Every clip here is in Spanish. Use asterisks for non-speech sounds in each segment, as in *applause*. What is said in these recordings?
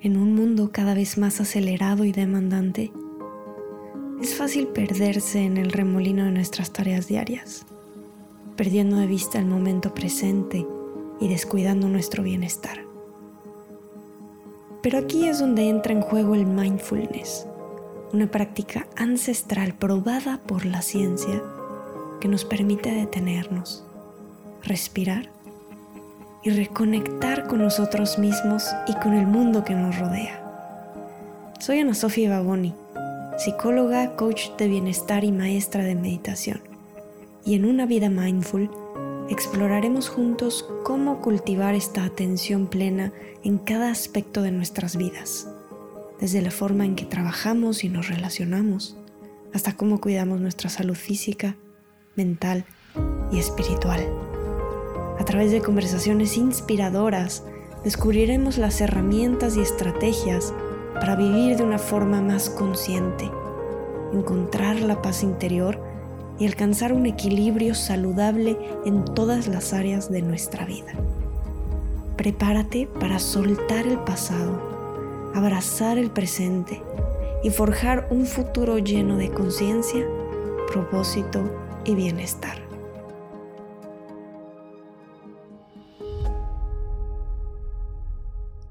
En un mundo cada vez más acelerado y demandante, es fácil perderse en el remolino de nuestras tareas diarias, perdiendo de vista el momento presente y descuidando nuestro bienestar. Pero aquí es donde entra en juego el mindfulness, una práctica ancestral probada por la ciencia que nos permite detenernos, respirar y reconectar con nosotros mismos y con el mundo que nos rodea. Soy Ana Sofía Baboni, psicóloga, coach de bienestar y maestra de meditación. Y en una vida mindful exploraremos juntos cómo cultivar esta atención plena en cada aspecto de nuestras vidas, desde la forma en que trabajamos y nos relacionamos, hasta cómo cuidamos nuestra salud física, mental y espiritual. A través de conversaciones inspiradoras, descubriremos las herramientas y estrategias para vivir de una forma más consciente, encontrar la paz interior y alcanzar un equilibrio saludable en todas las áreas de nuestra vida. Prepárate para soltar el pasado, abrazar el presente y forjar un futuro lleno de conciencia, propósito y bienestar.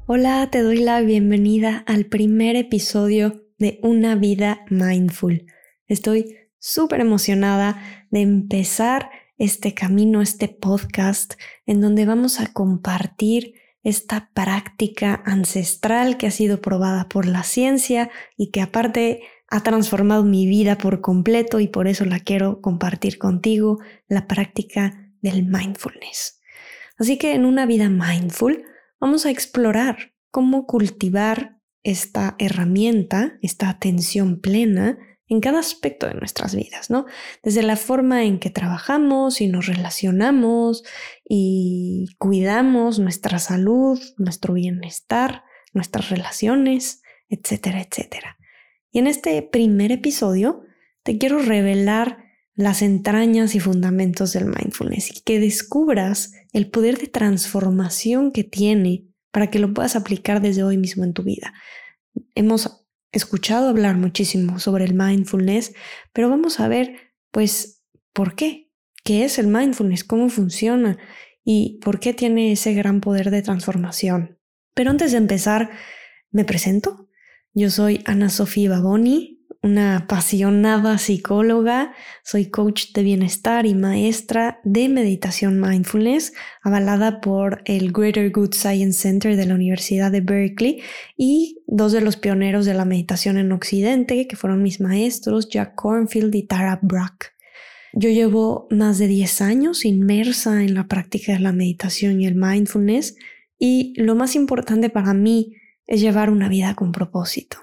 Hola, te doy la bienvenida al primer episodio de Una vida mindful. Estoy súper emocionada de empezar este camino, este podcast, en donde vamos a compartir esta práctica ancestral que ha sido probada por la ciencia y que aparte ha transformado mi vida por completo y por eso la quiero compartir contigo, la práctica del mindfulness. Así que en una vida mindful, vamos a explorar cómo cultivar esta herramienta, esta atención plena en cada aspecto de nuestras vidas, ¿no? Desde la forma en que trabajamos y nos relacionamos y cuidamos nuestra salud, nuestro bienestar, nuestras relaciones, etcétera, etcétera. Y en este primer episodio te quiero revelar las entrañas y fundamentos del mindfulness y que descubras el poder de transformación que tiene para que lo puedas aplicar desde hoy mismo en tu vida. Hemos escuchado hablar muchísimo sobre el mindfulness, pero vamos a ver, pues, ¿por qué? ¿Qué es el mindfulness? ¿Cómo funciona? ¿Y por qué tiene ese gran poder de transformación? Pero antes de empezar, me presento. Yo soy Ana Sofía Baboni, una apasionada psicóloga, soy coach de bienestar y maestra de meditación mindfulness, avalada por el Greater Good Science Center de la Universidad de Berkeley y dos de los pioneros de la meditación en Occidente, que fueron mis maestros, Jack Cornfield y Tara Brach. Yo llevo más de 10 años inmersa en la práctica de la meditación y el mindfulness y lo más importante para mí es llevar una vida con propósito.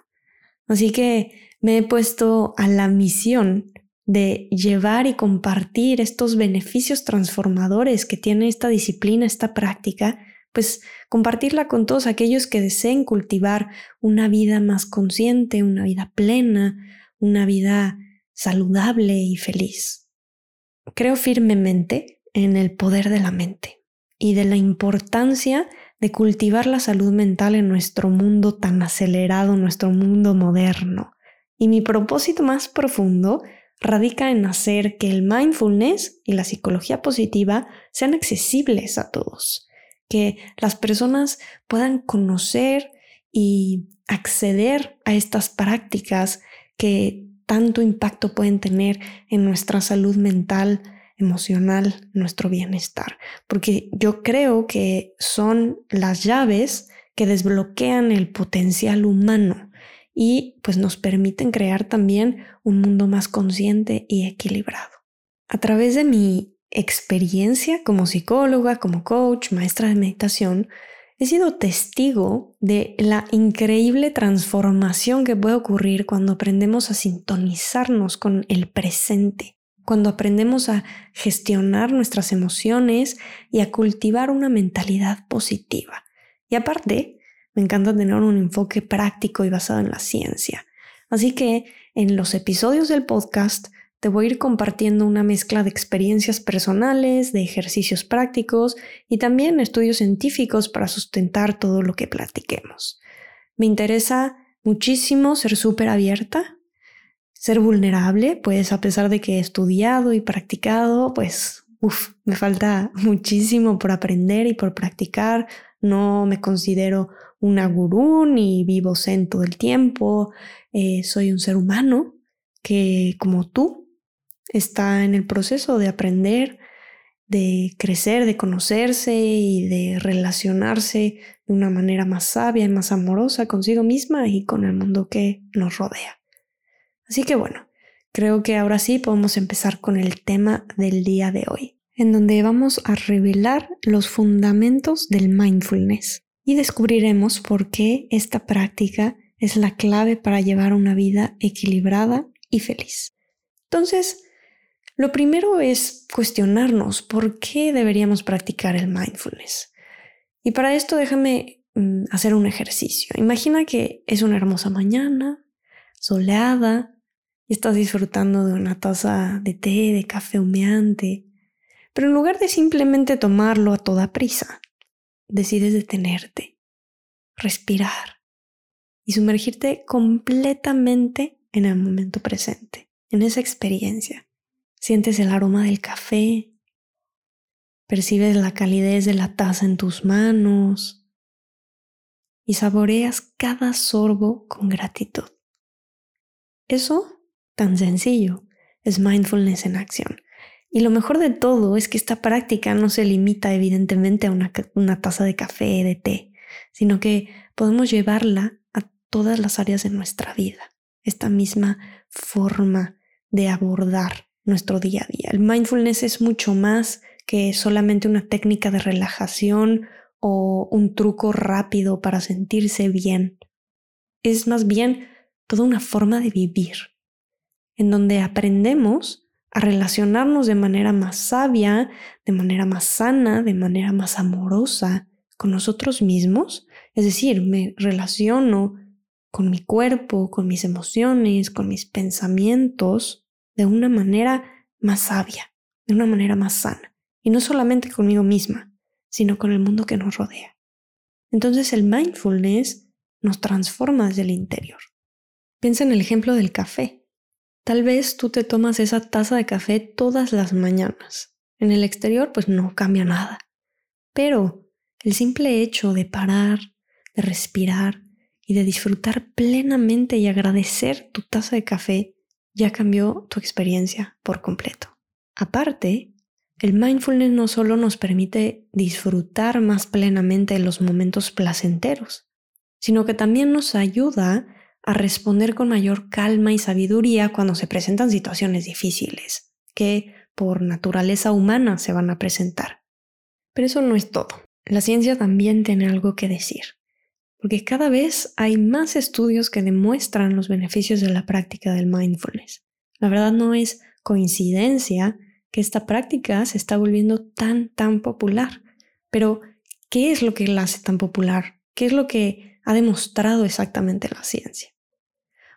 Así que me he puesto a la misión de llevar y compartir estos beneficios transformadores que tiene esta disciplina, esta práctica, pues compartirla con todos aquellos que deseen cultivar una vida más consciente, una vida plena, una vida saludable y feliz. Creo firmemente en el poder de la mente y de la importancia de cultivar la salud mental en nuestro mundo tan acelerado, nuestro mundo moderno. Y mi propósito más profundo radica en hacer que el mindfulness y la psicología positiva sean accesibles a todos, que las personas puedan conocer y acceder a estas prácticas que tanto impacto pueden tener en nuestra salud mental, emocional, nuestro bienestar, porque yo creo que son las llaves que desbloquean el potencial humano y pues nos permiten crear también un mundo más consciente y equilibrado. A través de mi experiencia como psicóloga, como coach, maestra de meditación, he sido testigo de la increíble transformación que puede ocurrir cuando aprendemos a sintonizarnos con el presente, cuando aprendemos a gestionar nuestras emociones y a cultivar una mentalidad positiva. Y aparte, me encanta tener un enfoque práctico y basado en la ciencia. Así que en los episodios del podcast te voy a ir compartiendo una mezcla de experiencias personales, de ejercicios prácticos y también estudios científicos para sustentar todo lo que platiquemos. me interesa muchísimo ser súper abierta, ser vulnerable, pues a pesar de que he estudiado y practicado, pues uf, me falta muchísimo por aprender y por practicar. No me considero una gurú ni vivo zen todo el tiempo. Eh, soy un ser humano que, como tú, está en el proceso de aprender, de crecer, de conocerse y de relacionarse de una manera más sabia y más amorosa consigo misma y con el mundo que nos rodea. Así que bueno, creo que ahora sí podemos empezar con el tema del día de hoy, en donde vamos a revelar los fundamentos del mindfulness y descubriremos por qué esta práctica es la clave para llevar una vida equilibrada y feliz. Entonces, lo primero es cuestionarnos por qué deberíamos practicar el mindfulness. Y para esto déjame mm, hacer un ejercicio. Imagina que es una hermosa mañana, soleada, y estás disfrutando de una taza de té, de café humeante, pero en lugar de simplemente tomarlo a toda prisa, decides detenerte, respirar y sumergirte completamente en el momento presente, en esa experiencia. Sientes el aroma del café, percibes la calidez de la taza en tus manos y saboreas cada sorbo con gratitud. Eso, tan sencillo, es mindfulness en acción. Y lo mejor de todo es que esta práctica no se limita evidentemente a una, taza de café, de té, sino que podemos llevarla a todas las áreas de nuestra vida. Esta misma forma de abordar nuestro día a día. El mindfulness es mucho más que solamente una técnica de relajación o un truco rápido para sentirse bien. Es más bien toda una forma de vivir, en donde aprendemos a relacionarnos de manera más sabia, de manera más sana, de manera más amorosa con nosotros mismos. Es decir, me relaciono con mi cuerpo, con mis emociones, con mis pensamientos, de una manera más sabia, de una manera más sana. Y no solamente conmigo misma, sino con el mundo que nos rodea. Entonces el mindfulness nos transforma desde el interior. Piensa en el ejemplo del café. Tal vez tú te tomas esa taza de café todas las mañanas. En el exterior pues no cambia nada. Pero el simple hecho de parar, de respirar y de disfrutar plenamente y agradecer tu taza de café ya cambió tu experiencia por completo. Aparte, el mindfulness no solo nos permite disfrutar más plenamente los momentos placenteros, sino que también nos ayuda a responder con mayor calma y sabiduría cuando se presentan situaciones difíciles, que por naturaleza humana se van a presentar. Pero eso no es todo. La ciencia también tiene algo que decir porque cada vez hay más estudios que demuestran los beneficios de la práctica del mindfulness. La verdad no es coincidencia que esta práctica se está volviendo tan, tan popular. Pero, ¿qué es lo que la hace tan popular? ¿Qué es lo que ha demostrado exactamente la ciencia?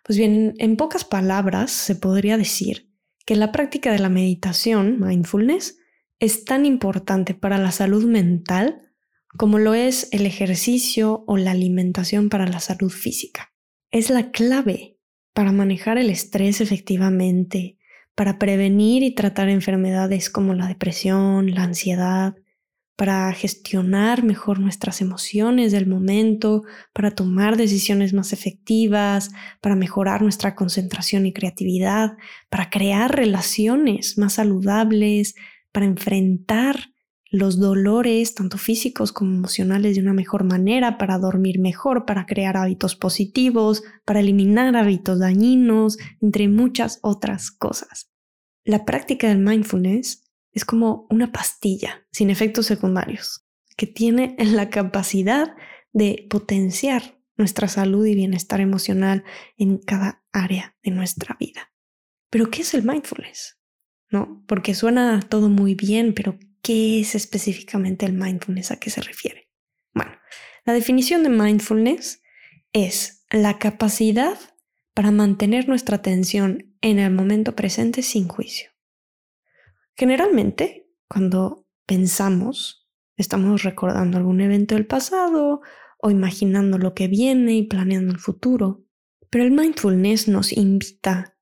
Pues bien, en pocas palabras se podría decir que la práctica de la meditación, mindfulness, es tan importante para la salud mental como lo es el ejercicio o la alimentación para la salud física. Es la clave para manejar el estrés efectivamente, para prevenir y tratar enfermedades como la depresión, la ansiedad, para gestionar mejor nuestras emociones del momento, para tomar decisiones más efectivas, para mejorar nuestra concentración y creatividad, para crear relaciones más saludables, para enfrentar los dolores, tanto físicos como emocionales, de una mejor manera, para dormir mejor, para crear hábitos positivos, para eliminar hábitos dañinos, entre muchas otras cosas. La práctica del mindfulness es como una pastilla sin efectos secundarios, que tiene la capacidad de potenciar nuestra salud y bienestar emocional en cada área de nuestra vida. Pero ¿qué es el mindfulness? ¿No? Porque suena todo muy bien, pero ¿Qué es específicamente el mindfulness? ¿A qué se refiere? Bueno, la definición de mindfulness es la capacidad para mantener nuestra atención en el momento presente sin juicio. Generalmente, cuando pensamos, estamos recordando algún evento del pasado o imaginando lo que viene y planeando el futuro. Pero el mindfulness nos invita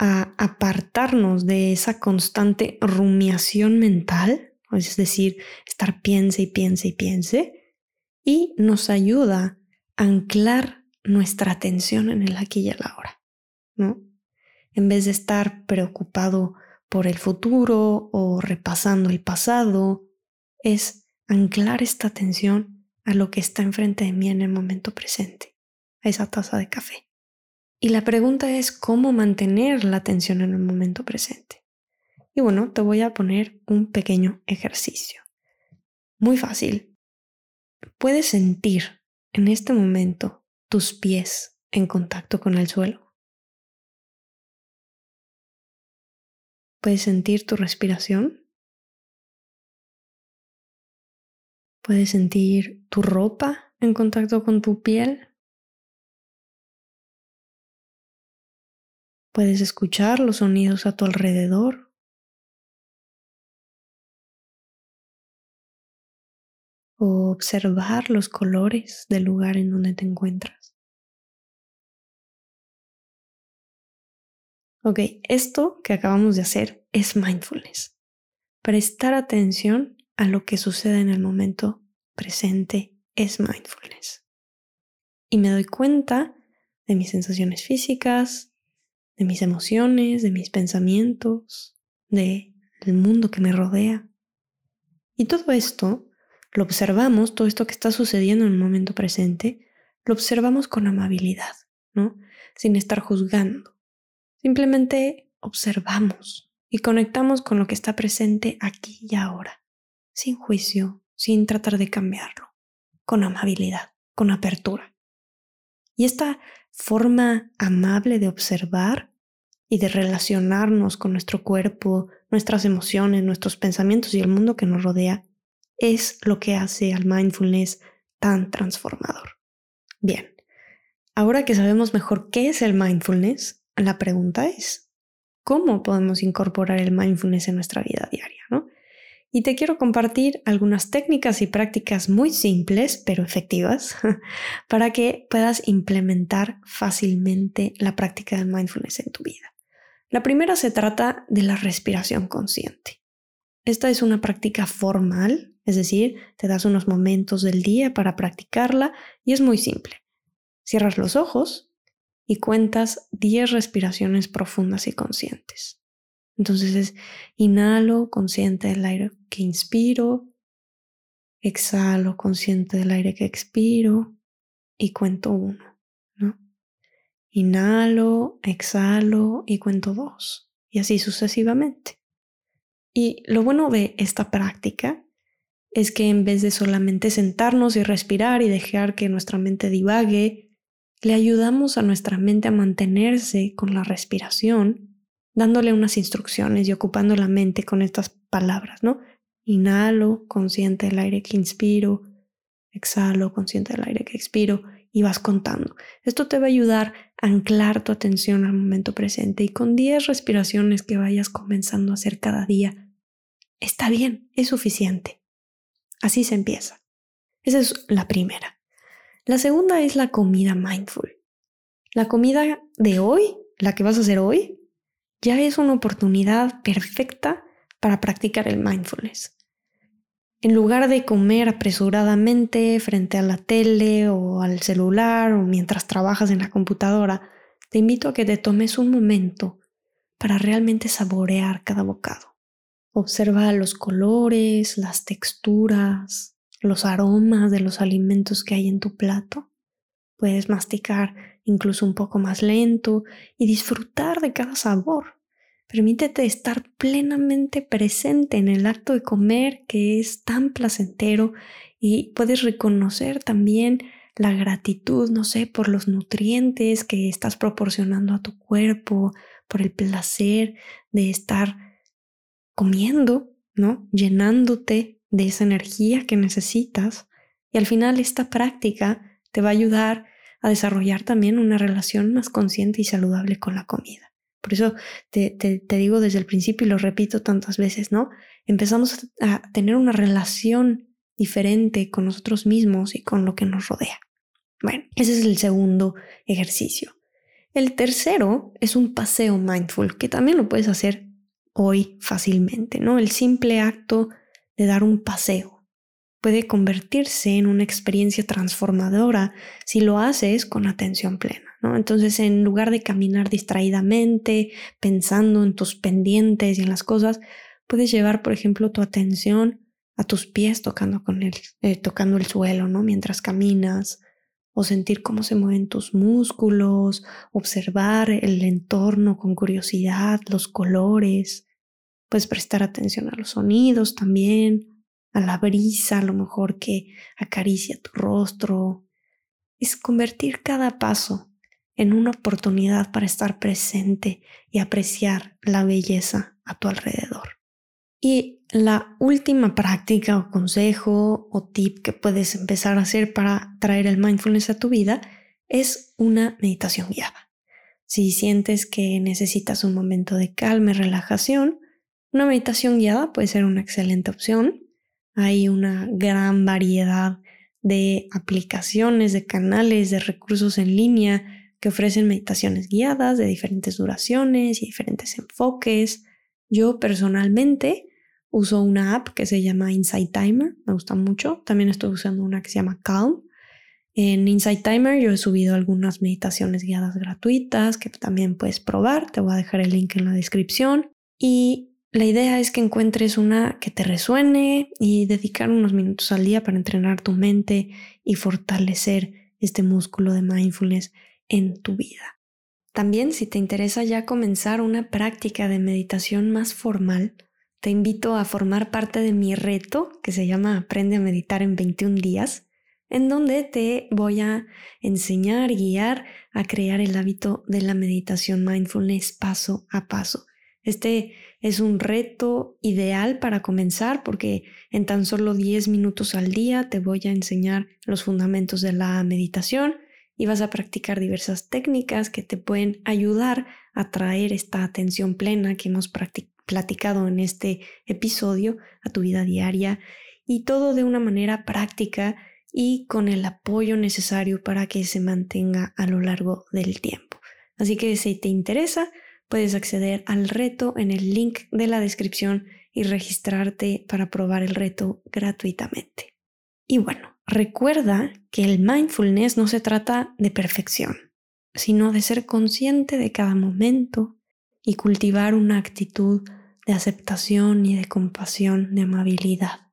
a apartarnos de esa constante rumiación mental, es decir, estar piense y piense y piense, y nos ayuda a anclar nuestra atención en el aquí y el ahora, ¿no? En vez de estar preocupado por el futuro o repasando el pasado, es anclar esta atención a lo que está enfrente de mí en el momento presente, a esa taza de café. Y la pregunta es cómo mantener la atención en el momento presente. Y bueno, te voy a poner un pequeño ejercicio. Muy fácil. Puedes sentir en este momento tus pies en contacto con el suelo. Puedes sentir tu respiración. Puedes sentir tu ropa en contacto con tu piel. Puedes escuchar los sonidos a tu alrededor. O observar los colores del lugar en donde te encuentras. Ok, esto que acabamos de hacer es mindfulness. Prestar atención a lo que sucede en el momento presente es mindfulness. Y me doy cuenta de mis sensaciones físicas, de mis emociones, de mis pensamientos, de el mundo que me rodea. Y todo esto lo observamos, todo esto que está sucediendo en el momento presente, lo observamos con amabilidad, ¿no? Sin estar juzgando. Simplemente observamos y conectamos con lo que está presente aquí y ahora, sin juicio, sin tratar de cambiarlo, con amabilidad, con apertura. Y esta forma amable de observar y de relacionarnos con nuestro cuerpo, nuestras emociones, nuestros pensamientos y el mundo que nos rodea, es lo que hace al mindfulness tan transformador. Bien, ahora que sabemos mejor qué es el mindfulness, la pregunta es, ¿cómo podemos incorporar el mindfulness en nuestra vida diaria? ¿no? Y te quiero compartir algunas técnicas y prácticas muy simples pero efectivas *laughs* para que puedas implementar fácilmente la práctica del mindfulness en tu vida. La primera se trata de la respiración consciente. Esta es una práctica formal, es decir, te das unos momentos del día para practicarla y es muy simple. Cierras los ojos y cuentas 10 respiraciones profundas y conscientes. Entonces es inhalo consciente del aire que inspiro, exhalo consciente del aire que expiro y cuento uno. Inhalo, exhalo y cuento dos. Y así sucesivamente. Y lo bueno de esta práctica es que en vez de solamente sentarnos y respirar y dejar que nuestra mente divague, le ayudamos a nuestra mente a mantenerse con la respiración, dándole unas instrucciones y ocupando la mente con estas palabras, ¿no? Inhalo, consciente del aire que inspiro, exhalo, consciente del aire que expiro, y vas contando. Esto te va a ayudar a anclar tu atención al momento presente y con 10 respiraciones que vayas comenzando a hacer cada día, está bien, es suficiente. Así se empieza. Esa es la primera. La segunda es la comida mindful. La comida de hoy, la que vas a hacer hoy, ya es una oportunidad perfecta para practicar el mindfulness. En lugar de comer apresuradamente frente a la tele o al celular o mientras trabajas en la computadora, te invito a que te tomes un momento para realmente saborear cada bocado. Observa los colores, las texturas, los aromas de los alimentos que hay en tu plato. Puedes masticar incluso un poco más lento y disfrutar de cada sabor. Permítete estar plenamente presente en el acto de comer que es tan placentero y puedes reconocer también la gratitud, no sé, por los nutrientes que estás proporcionando a tu cuerpo, por el placer de estar comiendo, ¿no? Llenándote de esa energía que necesitas. Y al final esta práctica te va a ayudar a desarrollar también una relación más consciente y saludable con la comida. Por eso te, digo desde el principio y lo repito tantas veces, ¿no? Empezamos a tener una relación diferente con nosotros mismos y con lo que nos rodea. Bueno, ese es el segundo ejercicio. El tercero es un paseo mindful, que también lo puedes hacer hoy fácilmente, ¿no? El simple acto de dar un paseo puede convertirse en una experiencia transformadora si lo haces con atención plena, ¿no? Entonces, en lugar de caminar distraídamente, pensando en tus pendientes y en las cosas, puedes llevar, por ejemplo, tu atención a tus pies tocando, con el, eh, tocando el suelo, ¿no? Mientras caminas, o sentir cómo se mueven tus músculos, observar el entorno con curiosidad, los colores. Puedes prestar atención a los sonidos también, a la brisa a lo mejor que acaricia tu rostro. Es convertir cada paso en una oportunidad para estar presente y apreciar la belleza a tu alrededor. Y la última práctica o consejo o tip que puedes empezar a hacer para traer el mindfulness a tu vida es una meditación guiada. Si sientes que necesitas un momento de calma y relajación, una meditación guiada puede ser una excelente opción. Hay una gran variedad de aplicaciones, de canales, de recursos en línea que ofrecen meditaciones guiadas de diferentes duraciones y diferentes enfoques. Yo personalmente Uso una app que se llama Insight Timer, me gusta mucho. También estoy usando una que se llama Calm. En Insight Timer yo he subido algunas meditaciones guiadas gratuitas que también puedes probar. Te voy a dejar el link en la descripción. Y la idea es que encuentres una que te resuene y dedicar unos minutos al día para entrenar tu mente y fortalecer este músculo de mindfulness en tu vida. También si te interesa ya comenzar una práctica de meditación más formal, te invito a formar parte de mi reto que se llama Aprende a meditar en 21 días, en donde te voy a enseñar guiar a crear el hábito de la meditación mindfulness paso a paso. Este es un reto ideal para comenzar porque en tan solo 10 minutos al día te voy a enseñar los fundamentos de la meditación y vas a practicar diversas técnicas que te pueden ayudar a traer esta atención plena que hemos platicado en este episodio a tu vida diaria y todo de una manera práctica y con el apoyo necesario para que se mantenga a lo largo del tiempo. Así que si te interesa, puedes acceder al reto en el link de la descripción y registrarte para probar el reto gratuitamente. Y bueno, recuerda que el mindfulness no se trata de perfección, sino de ser consciente de cada momento y cultivar una actitud de aceptación y de compasión, de amabilidad.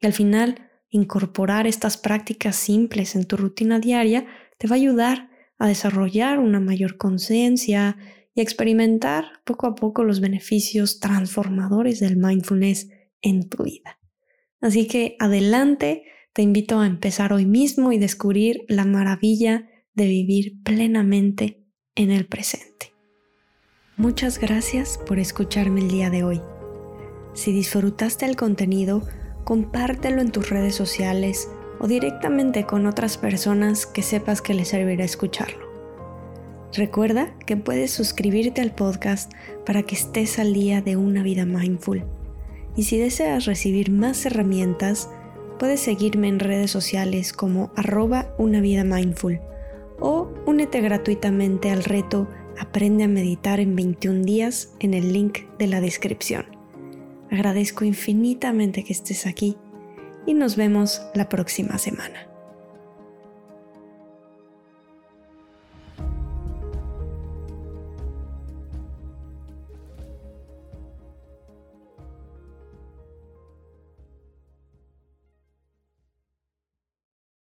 Y al final, incorporar estas prácticas simples en tu rutina diaria te va a ayudar a desarrollar una mayor conciencia y experimentar poco a poco los beneficios transformadores del mindfulness en tu vida. Así que adelante, te invito a empezar hoy mismo y descubrir la maravilla de vivir plenamente en el presente. Muchas gracias por escucharme el día de hoy. Si disfrutaste el contenido, compártelo en tus redes sociales o directamente con otras personas que sepas que les servirá escucharlo. Recuerda que puedes suscribirte al podcast para que estés al día de una vida mindful. Y si deseas recibir más herramientas, puedes seguirme en redes sociales como arroba una vida mindful o únete gratuitamente al reto Aprende a meditar en 21 días en el link de la descripción. Agradezco infinitamente que estés aquí y nos vemos la próxima semana.